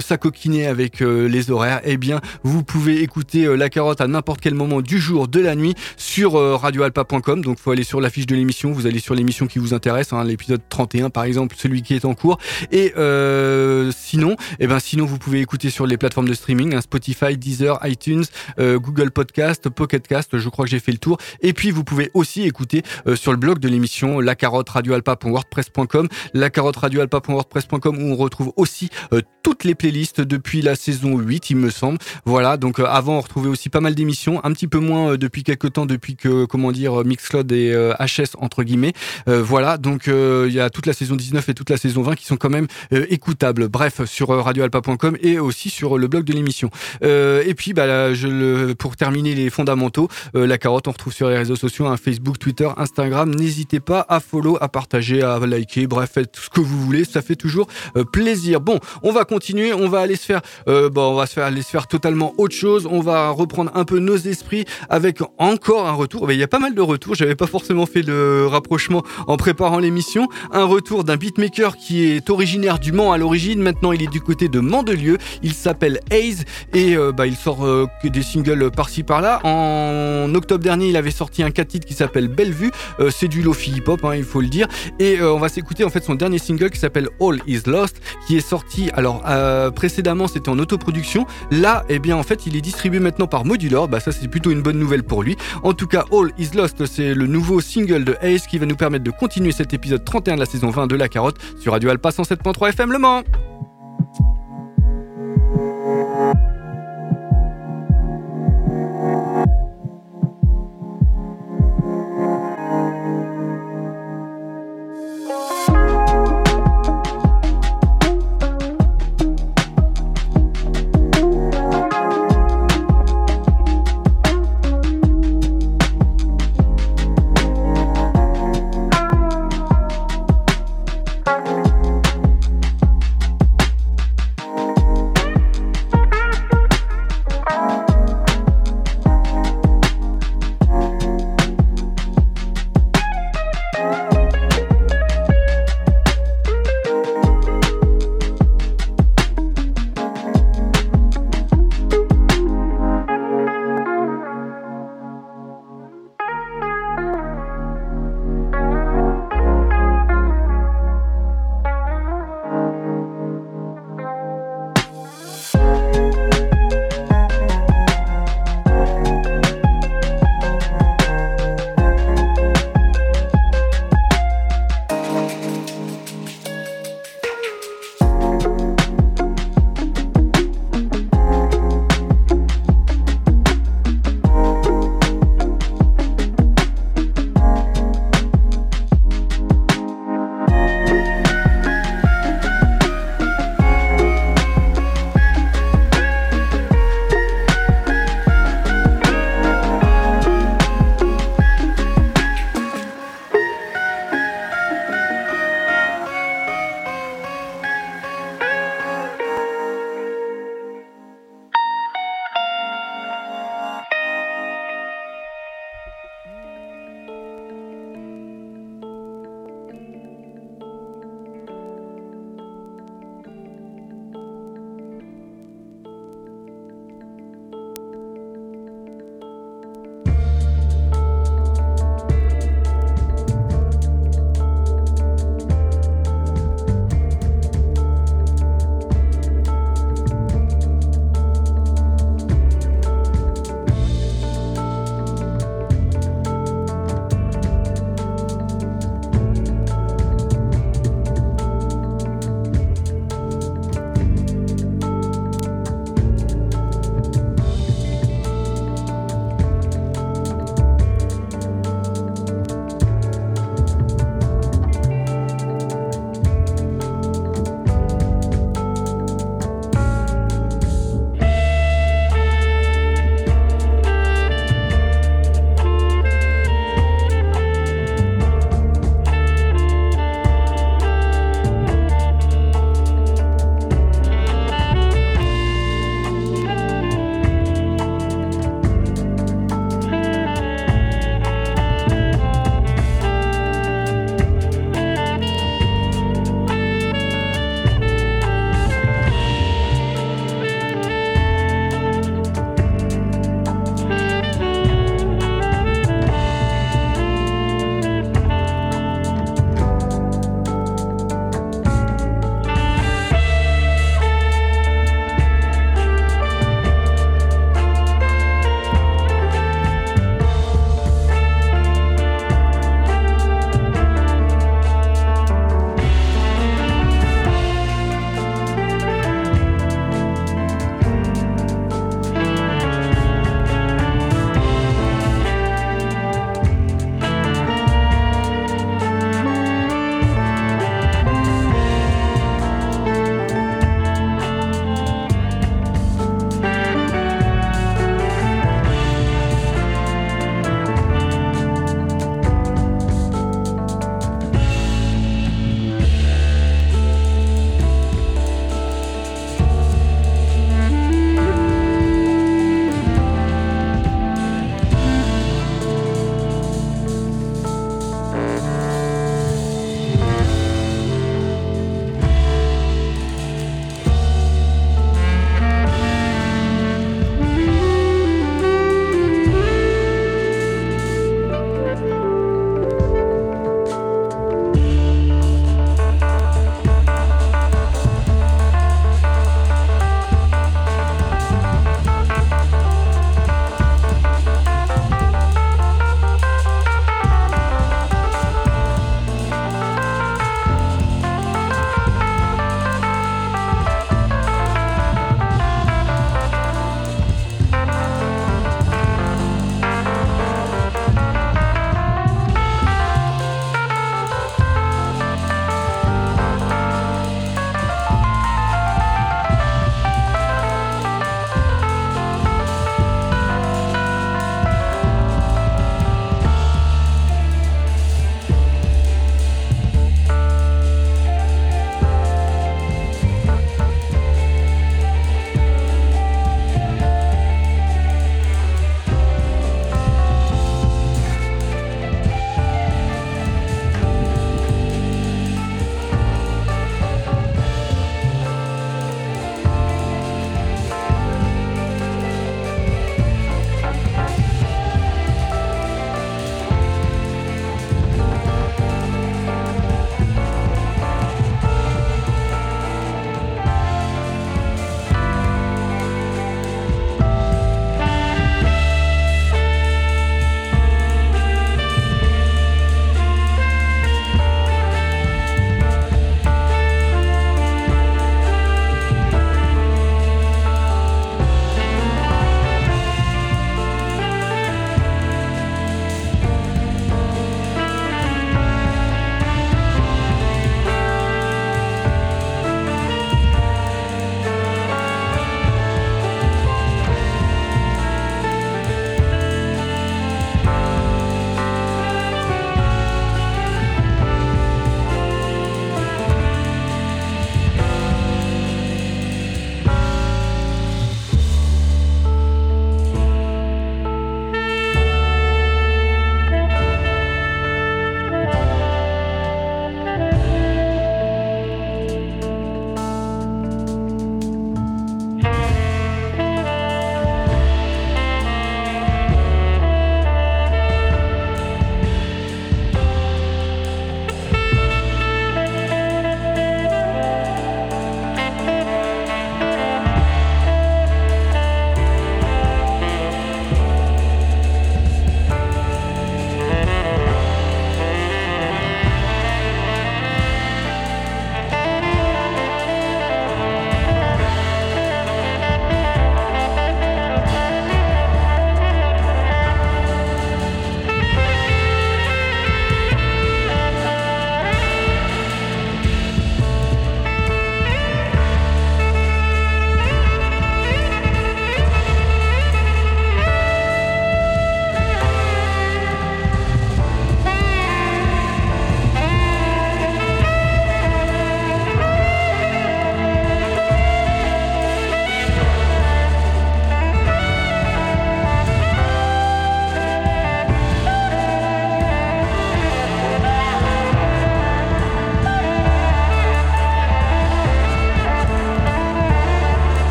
[SPEAKER 5] s'acoquiner avec les horaires, eh bien vous pouvez écouter la carotte à n'importe quel moment du jour, de la nuit sur radioalpa.com. Donc faut aller sur la fiche de l'émission, vous allez sur l'émission qui vous intéresse, hein, l'épisode 31 par exemple, celui qui est en cours. Et euh, sinon, eh ben sinon vous pouvez écouter sur les plateformes de streaming, hein, Spotify, Deezer, iTunes, euh, Google Podcast, Pocket Cast. Je crois que j'ai fait le tour. Et puis vous pouvez aussi écouter euh, sur le blog de l'émission la carotte radioalpa.wordpress.com, la carotte radioalpa.wordpress.com où on retrouve aussi euh, toutes les playlists depuis la saison 8, il me semble. Voilà, donc euh, avant on retrouvait aussi pas mal d'émissions, un petit peu moins euh, depuis quelques temps, depuis que comment dire Mixcloud et HS entre guillemets. Voilà, donc il y a toute la saison 19 et toute la saison 20 qui sont quand même écoutables. Bref, sur radioalpa.com et aussi sur le blog de l'émission. Et puis bah là, je le, pour terminer les fondamentaux, la carotte on retrouve sur les réseaux sociaux, hein, Facebook, Twitter, Instagram. N'hésitez pas à follow, à partager, à liker, bref, faites ce que vous voulez, ça fait toujours euh, plaisir. Bon, on va continuer, on va aller se faire, euh, bon, on va se faire aller se faire totalement autre chose. On va reprendre un peu nos esprits avec encore un retour. Il y a pas mal de retours. J'avais pas forcément fait le rapprochement en préparant l'émission. Un retour d'un beatmaker qui est originaire du Mans à l'origine. Maintenant, il est du côté de Mandelieu. Il s'appelle Haze et euh, bah, il sort des singles par-ci par-là. En octobre dernier, il avait sorti un 4 titres qui s'appelle Bellevue. Euh, c'est du lofi hip-hop, hein, il faut le dire. Et on va s'écouter en fait son dernier single qui s'appelle All Is Lost, qui est sorti. Alors euh, précédemment, c'était en autoproduction. Là, eh bien, en fait, il est distribué maintenant par Modular. Bah ça, c'est plutôt une bonne nouvelle pour lui. En tout cas, All Is Lost, c'est le nouveau single de Ace qui va nous permettre de continuer cet épisode 31 de la saison 20 de La Carotte sur Radio Alpha 107.3 FM Le Mans.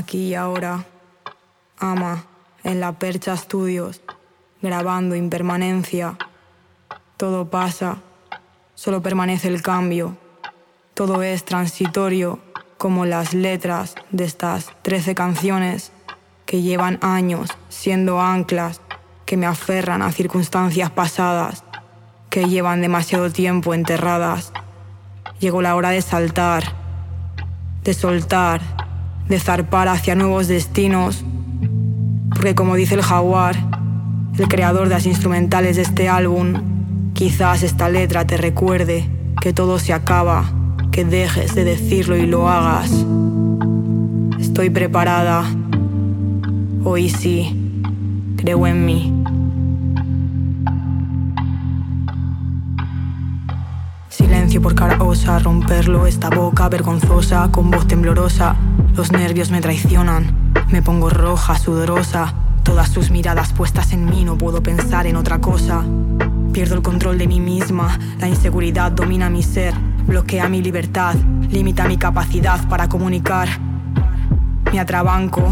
[SPEAKER 20] Aquí y ahora. Ama, en la percha estudios, grabando impermanencia. Todo pasa, solo permanece el cambio. Todo es transitorio, como las letras de estas trece canciones que llevan años siendo anclas que me aferran a circunstancias pasadas que llevan demasiado tiempo enterradas. Llegó la hora de saltar, de soltar, de zarpar hacia nuevos destinos, porque como dice el jaguar, el creador de las instrumentales de este álbum, quizás esta letra te recuerde que todo se acaba, que dejes de decirlo y lo hagas. Estoy preparada. Hoy sí, creo en mí. Silencio por cara osa, romperlo, esta boca vergonzosa, con voz temblorosa. Los nervios me traicionan, me pongo roja, sudorosa. Todas sus miradas puestas en mí, no puedo pensar en otra cosa. Pierdo el control de mí misma, la inseguridad domina mi ser, bloquea mi libertad, limita mi capacidad para comunicar. Me atrabanco,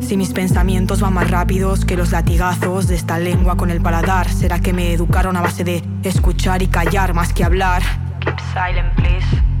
[SPEAKER 20] si mis pensamientos van más rápidos que los latigazos de esta lengua con el paladar, ¿será que me educaron a base de escuchar y callar más que hablar? Keep silent, please.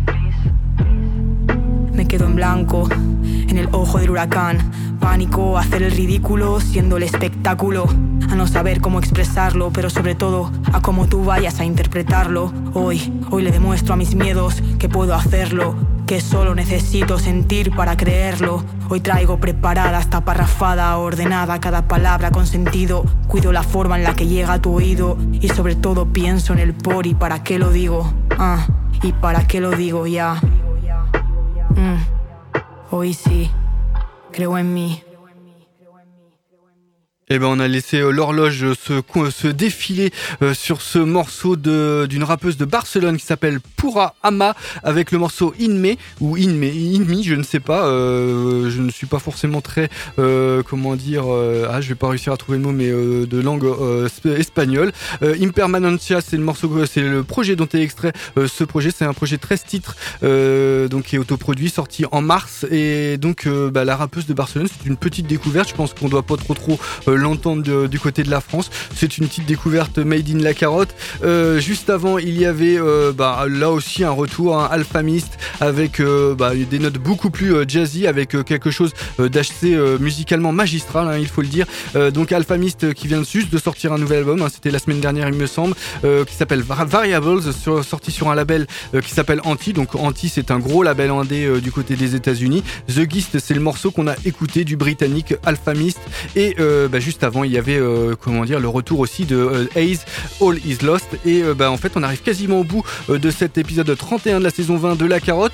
[SPEAKER 20] Me quedo en blanco, en el ojo del huracán. Pánico, hacer el ridículo, siendo el espectáculo. A no saber cómo expresarlo, pero sobre todo a cómo tú vayas a interpretarlo. Hoy, hoy le demuestro a mis miedos que puedo hacerlo, que solo necesito sentir para creerlo. Hoy traigo preparada esta parrafada, ordenada cada palabra con sentido. Cuido la forma en la que llega a tu oído y sobre todo pienso en el por y para qué lo digo. Ah, y para qué lo digo ya. Mm. Hoy sí, creo en mí.
[SPEAKER 5] Eh ben, on a laissé euh, l'horloge se, se défiler euh, sur ce morceau d'une rappeuse de Barcelone qui s'appelle Pura Ama avec le morceau Inme ou Inme, Inmi, je ne sais pas. Euh, je ne suis pas forcément très, comment dire, ah, je vais pas réussir à trouver le mot, mais de langue espagnole. Impermanencia, c'est le morceau, c'est le projet dont est extrait ce projet. C'est un projet 13 titres, donc qui est autoproduit, sorti en mars. Et donc, bah, la rappeuse de Barcelone, c'est une petite découverte. Je pense qu'on doit pas trop trop l'entendre du côté de la France. C'est une petite découverte made in la carotte. Euh, juste avant, il y avait euh, bah, là aussi un retour, un Alphamist avec euh, bah, des notes beaucoup plus jazzy, avec quelque chose d'assez musicalement magistral, hein, il faut le dire. donc Alphamist qui vient juste de sortir un nouvel album, hein, c'était la semaine dernière il me semble, qui s'appelle Variables, sorti sur un label qui s'appelle Anti. Donc Anti c'est un gros label indé du côté des États-Unis. The Gist c'est le morceau qu'on a écouté du britannique Alphamist et bah, juste avant, il y avait euh, comment le retour aussi de euh, Haze, All Is Lost. Et euh, bah, en fait, on arrive quasiment au bout de cet épisode 31 de la saison 20 de La Carotte.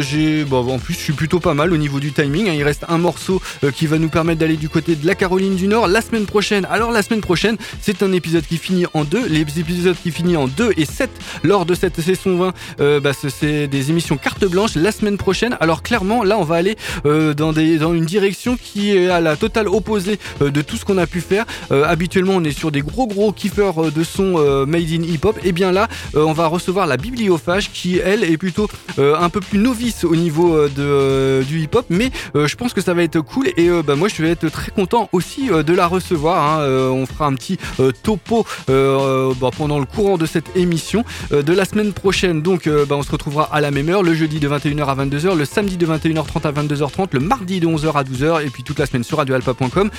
[SPEAKER 5] j'ai, bon, en plus, je suis plutôt pas mal au niveau du timing. Hein. Il reste un morceau qui va nous permettre d'aller du côté de la Caroline du Nord la semaine prochaine. Alors la semaine prochaine, c'est un épisode qui finit en deux. Les épisodes qui finissent en 2 et 7 lors de cette saison 20, bah, c'est des émissions carte blanche la semaine prochaine. Alors clairement, là, on va aller dans une direction qui est à la totale opposée de tout ce a pu faire. Euh, habituellement, on est sur des gros gros kiffeurs euh, de son euh, made in hip hop. Et bien là, on va recevoir la bibliophage qui, elle, est plutôt un peu plus novice au niveau de, du hip hop. Mais je pense que ça va être cool. Et bah, moi, je vais être très content aussi de la recevoir. Hein. on fera un petit topo bah, pendant le courant de cette émission de la semaine prochaine. Donc, bah, on se retrouvera à la même heure, le jeudi de 21h à 22h, le samedi de 21h30 à 22h30, le mardi de 11h à 12h, et puis toute la semaine sur radioalpa.com.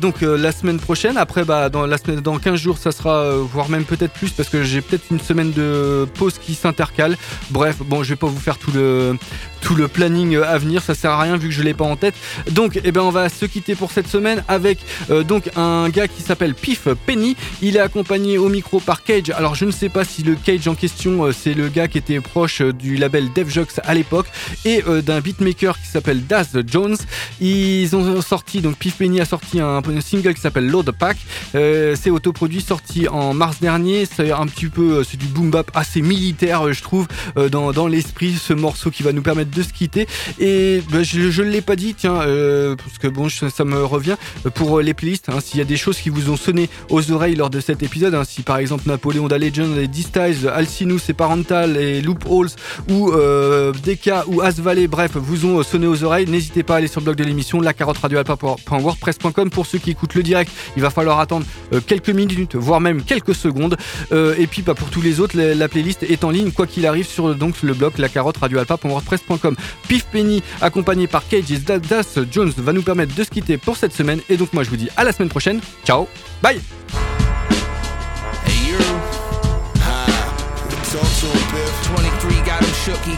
[SPEAKER 5] donc, la semaine prochaine. Après, bah, dans, la semaine, dans 15 jours, ça sera, euh, voire même peut-être plus, parce que j'ai peut-être une semaine de pause qui s'intercale. Bref, bon, je vais pas vous faire tout le, tout le planning à venir, ça sert à rien vu que je l'ai pas en tête. Donc, eh ben, on va se quitter pour cette semaine avec euh, donc un gars qui s'appelle Pif Penny. Il est accompagné au micro par Cage. Alors, je ne sais pas si le Cage en question, euh, c'est le gars qui était proche du label DevJox à l'époque et d'un beatmaker qui s'appelle Daz Jones. Ils ont sorti, donc Pif Penny a sorti un, un single qui s'appelle Load Pack. Euh, c'est autoproduit, sorti en mars dernier. C'est un petit peu, c'est du boom bap assez militaire, je trouve, dans, dans l'esprit. Ce morceau qui va nous permettre de se quitter. Et bah, je ne l'ai pas dit, tiens, parce que bon, ça me revient pour les playlists. Hein, S'il y a des choses qui vous ont sonné aux oreilles lors de cet épisode, hein, si par exemple Napoléon da Legend, les D-Styles, Alcinous et Parental et Loopholes ou euh, Deka ou Asvalé, bref, vous ont sonné aux oreilles, n'hésitez pas à aller sur le blog de l'émission, la carotte radio.wordpress.com pour ceux qui écoutent le direct. Il va falloir attendre euh, quelques minutes, voire même quelques secondes. Euh, et puis, pas pour tous les autres, la, playlist est en ligne, quoi qu'il arrive, sur donc le blog la carotte radio.wordpress.com. Pif Penny, accompagné par Cage Das Jones, va nous permettre de se quitter pour cette semaine. Et donc, moi, je vous dis à la semaine prochaine. Ciao, bye!
[SPEAKER 21] Shook, he.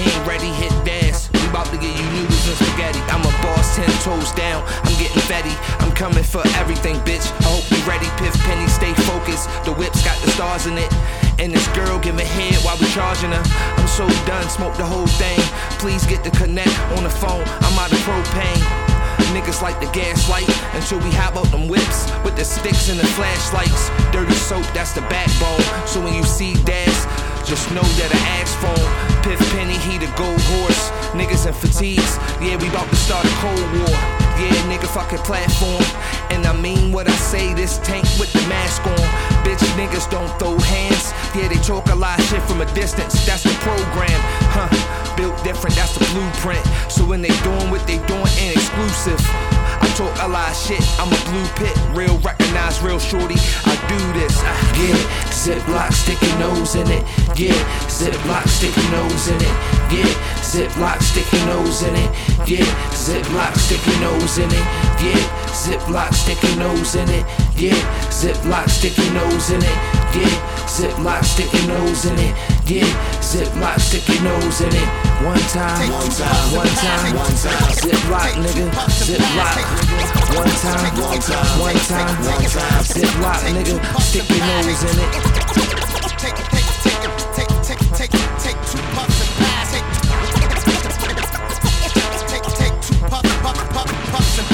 [SPEAKER 21] He ain't ready, hit gas. We about to get you noodles and spaghetti. I'm a boss, 10 toes down. I'm getting fetty. I'm coming for everything, bitch. I hope you ready, Piff Penny. Stay focused. The whip's got the stars in it. And this girl give me head while we charging her. I'm so done, smoke the whole thing. Please get the connect on the phone. I'm out of propane. Niggas like the gaslight until we hop out them whips with the sticks and the flashlights. Dirty soap, that's the backbone. So when you see dads, just know that asked for him. Piff Penny, he the gold horse. Niggas in fatigues, yeah, we about to start a cold war. Yeah, nigga, fucking platform. And I mean what I say, this tank with the mask on. Bitch, niggas don't throw hands. Yeah, they talk a lot of shit from a distance. That's the program, huh? Built different, that's the blueprint. So when they doing what they doing, ain't exclusive. I talk a lot of shit, I'm a blue pit. Real recognized, real shorty. I do this. I get it. Ziploc, sticky nose in it. Get Yeah, Ziploc, your nose in it. Get Yeah, Ziploc, your nose in it. Get Yeah, Ziploc, your nose in it. Yeah, Ziploc, sticky nose in it. Yeah, Ziploc, sticky nose in it. Yeah, Ziploc, sticky nose in it. Yeah, Ziploc, sticky nose in it. One time, one time, one time, one time. Ziploc, nigga, Ziploc. One time, one time, one time, one time. Ziploc, nigga, sticky nose in it.
[SPEAKER 8] Take, take, take, take, take, take, take two puffs and pass. Take, take, take two puffs, puff, puff, puffs and pass. Yo, I flow off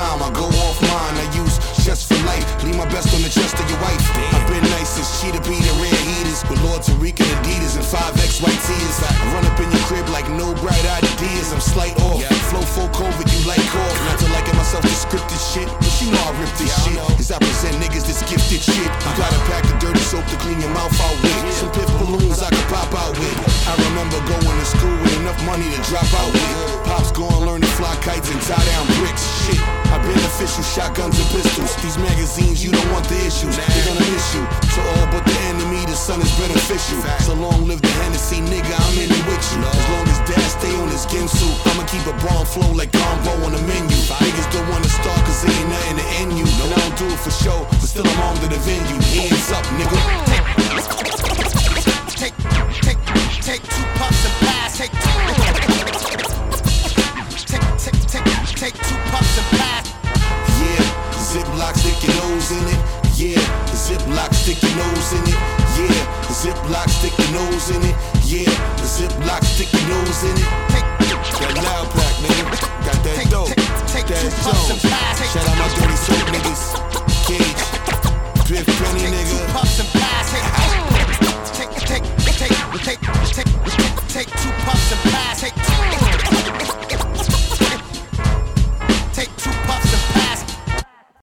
[SPEAKER 8] time, I go off mine. I use just for life. Leave my best on the chest of your wife. I've been nice since Cheetah Beat and Red Heaters with Lord Tariq and Adidas and 5X white tees. I run up in your crib like no bright ideas. I'm slight off. Flow full COVID, you like off. Not to liking myself to scripted shit, but you know I rip this shit. Cause I present niggas this gifted shit. You gotta pack the dirty soap to clean your mouth out with. Some piff balloons I can pop out with. I remember going to school with enough money to drop out with. Pops going learn to fly kites and tie down bricks. Shit, I've been official shotguns and pistols. These magazines, you don't want the issues. They're gonna miss you. To all but the enemy, the sun is beneficial. So long live the Hennessy, nigga, I'm in it with you. As long as dad stay on his Ginsu, I'ma keep a bomb flow like combo on the menu. Niggas don't wanna start cause there ain't nothing to end you. And I don't do it for show, but still I'm on to the venue. Hands up, nigga. Take, take, take, take, take two puffs and pass. Yeah, Ziploc, stick your nose in it. Yeah, Ziploc, stick your nose in it. Yeah, Ziploc, stick your nose in it. Yeah, Ziploc, stick your nose in it. That loud pack, nigga. Got that dope. That Jones. Shout out my dirty soap niggas. Cage. Drift Penny, nigga. Take, take, take, take, take, take, take, take two puffs and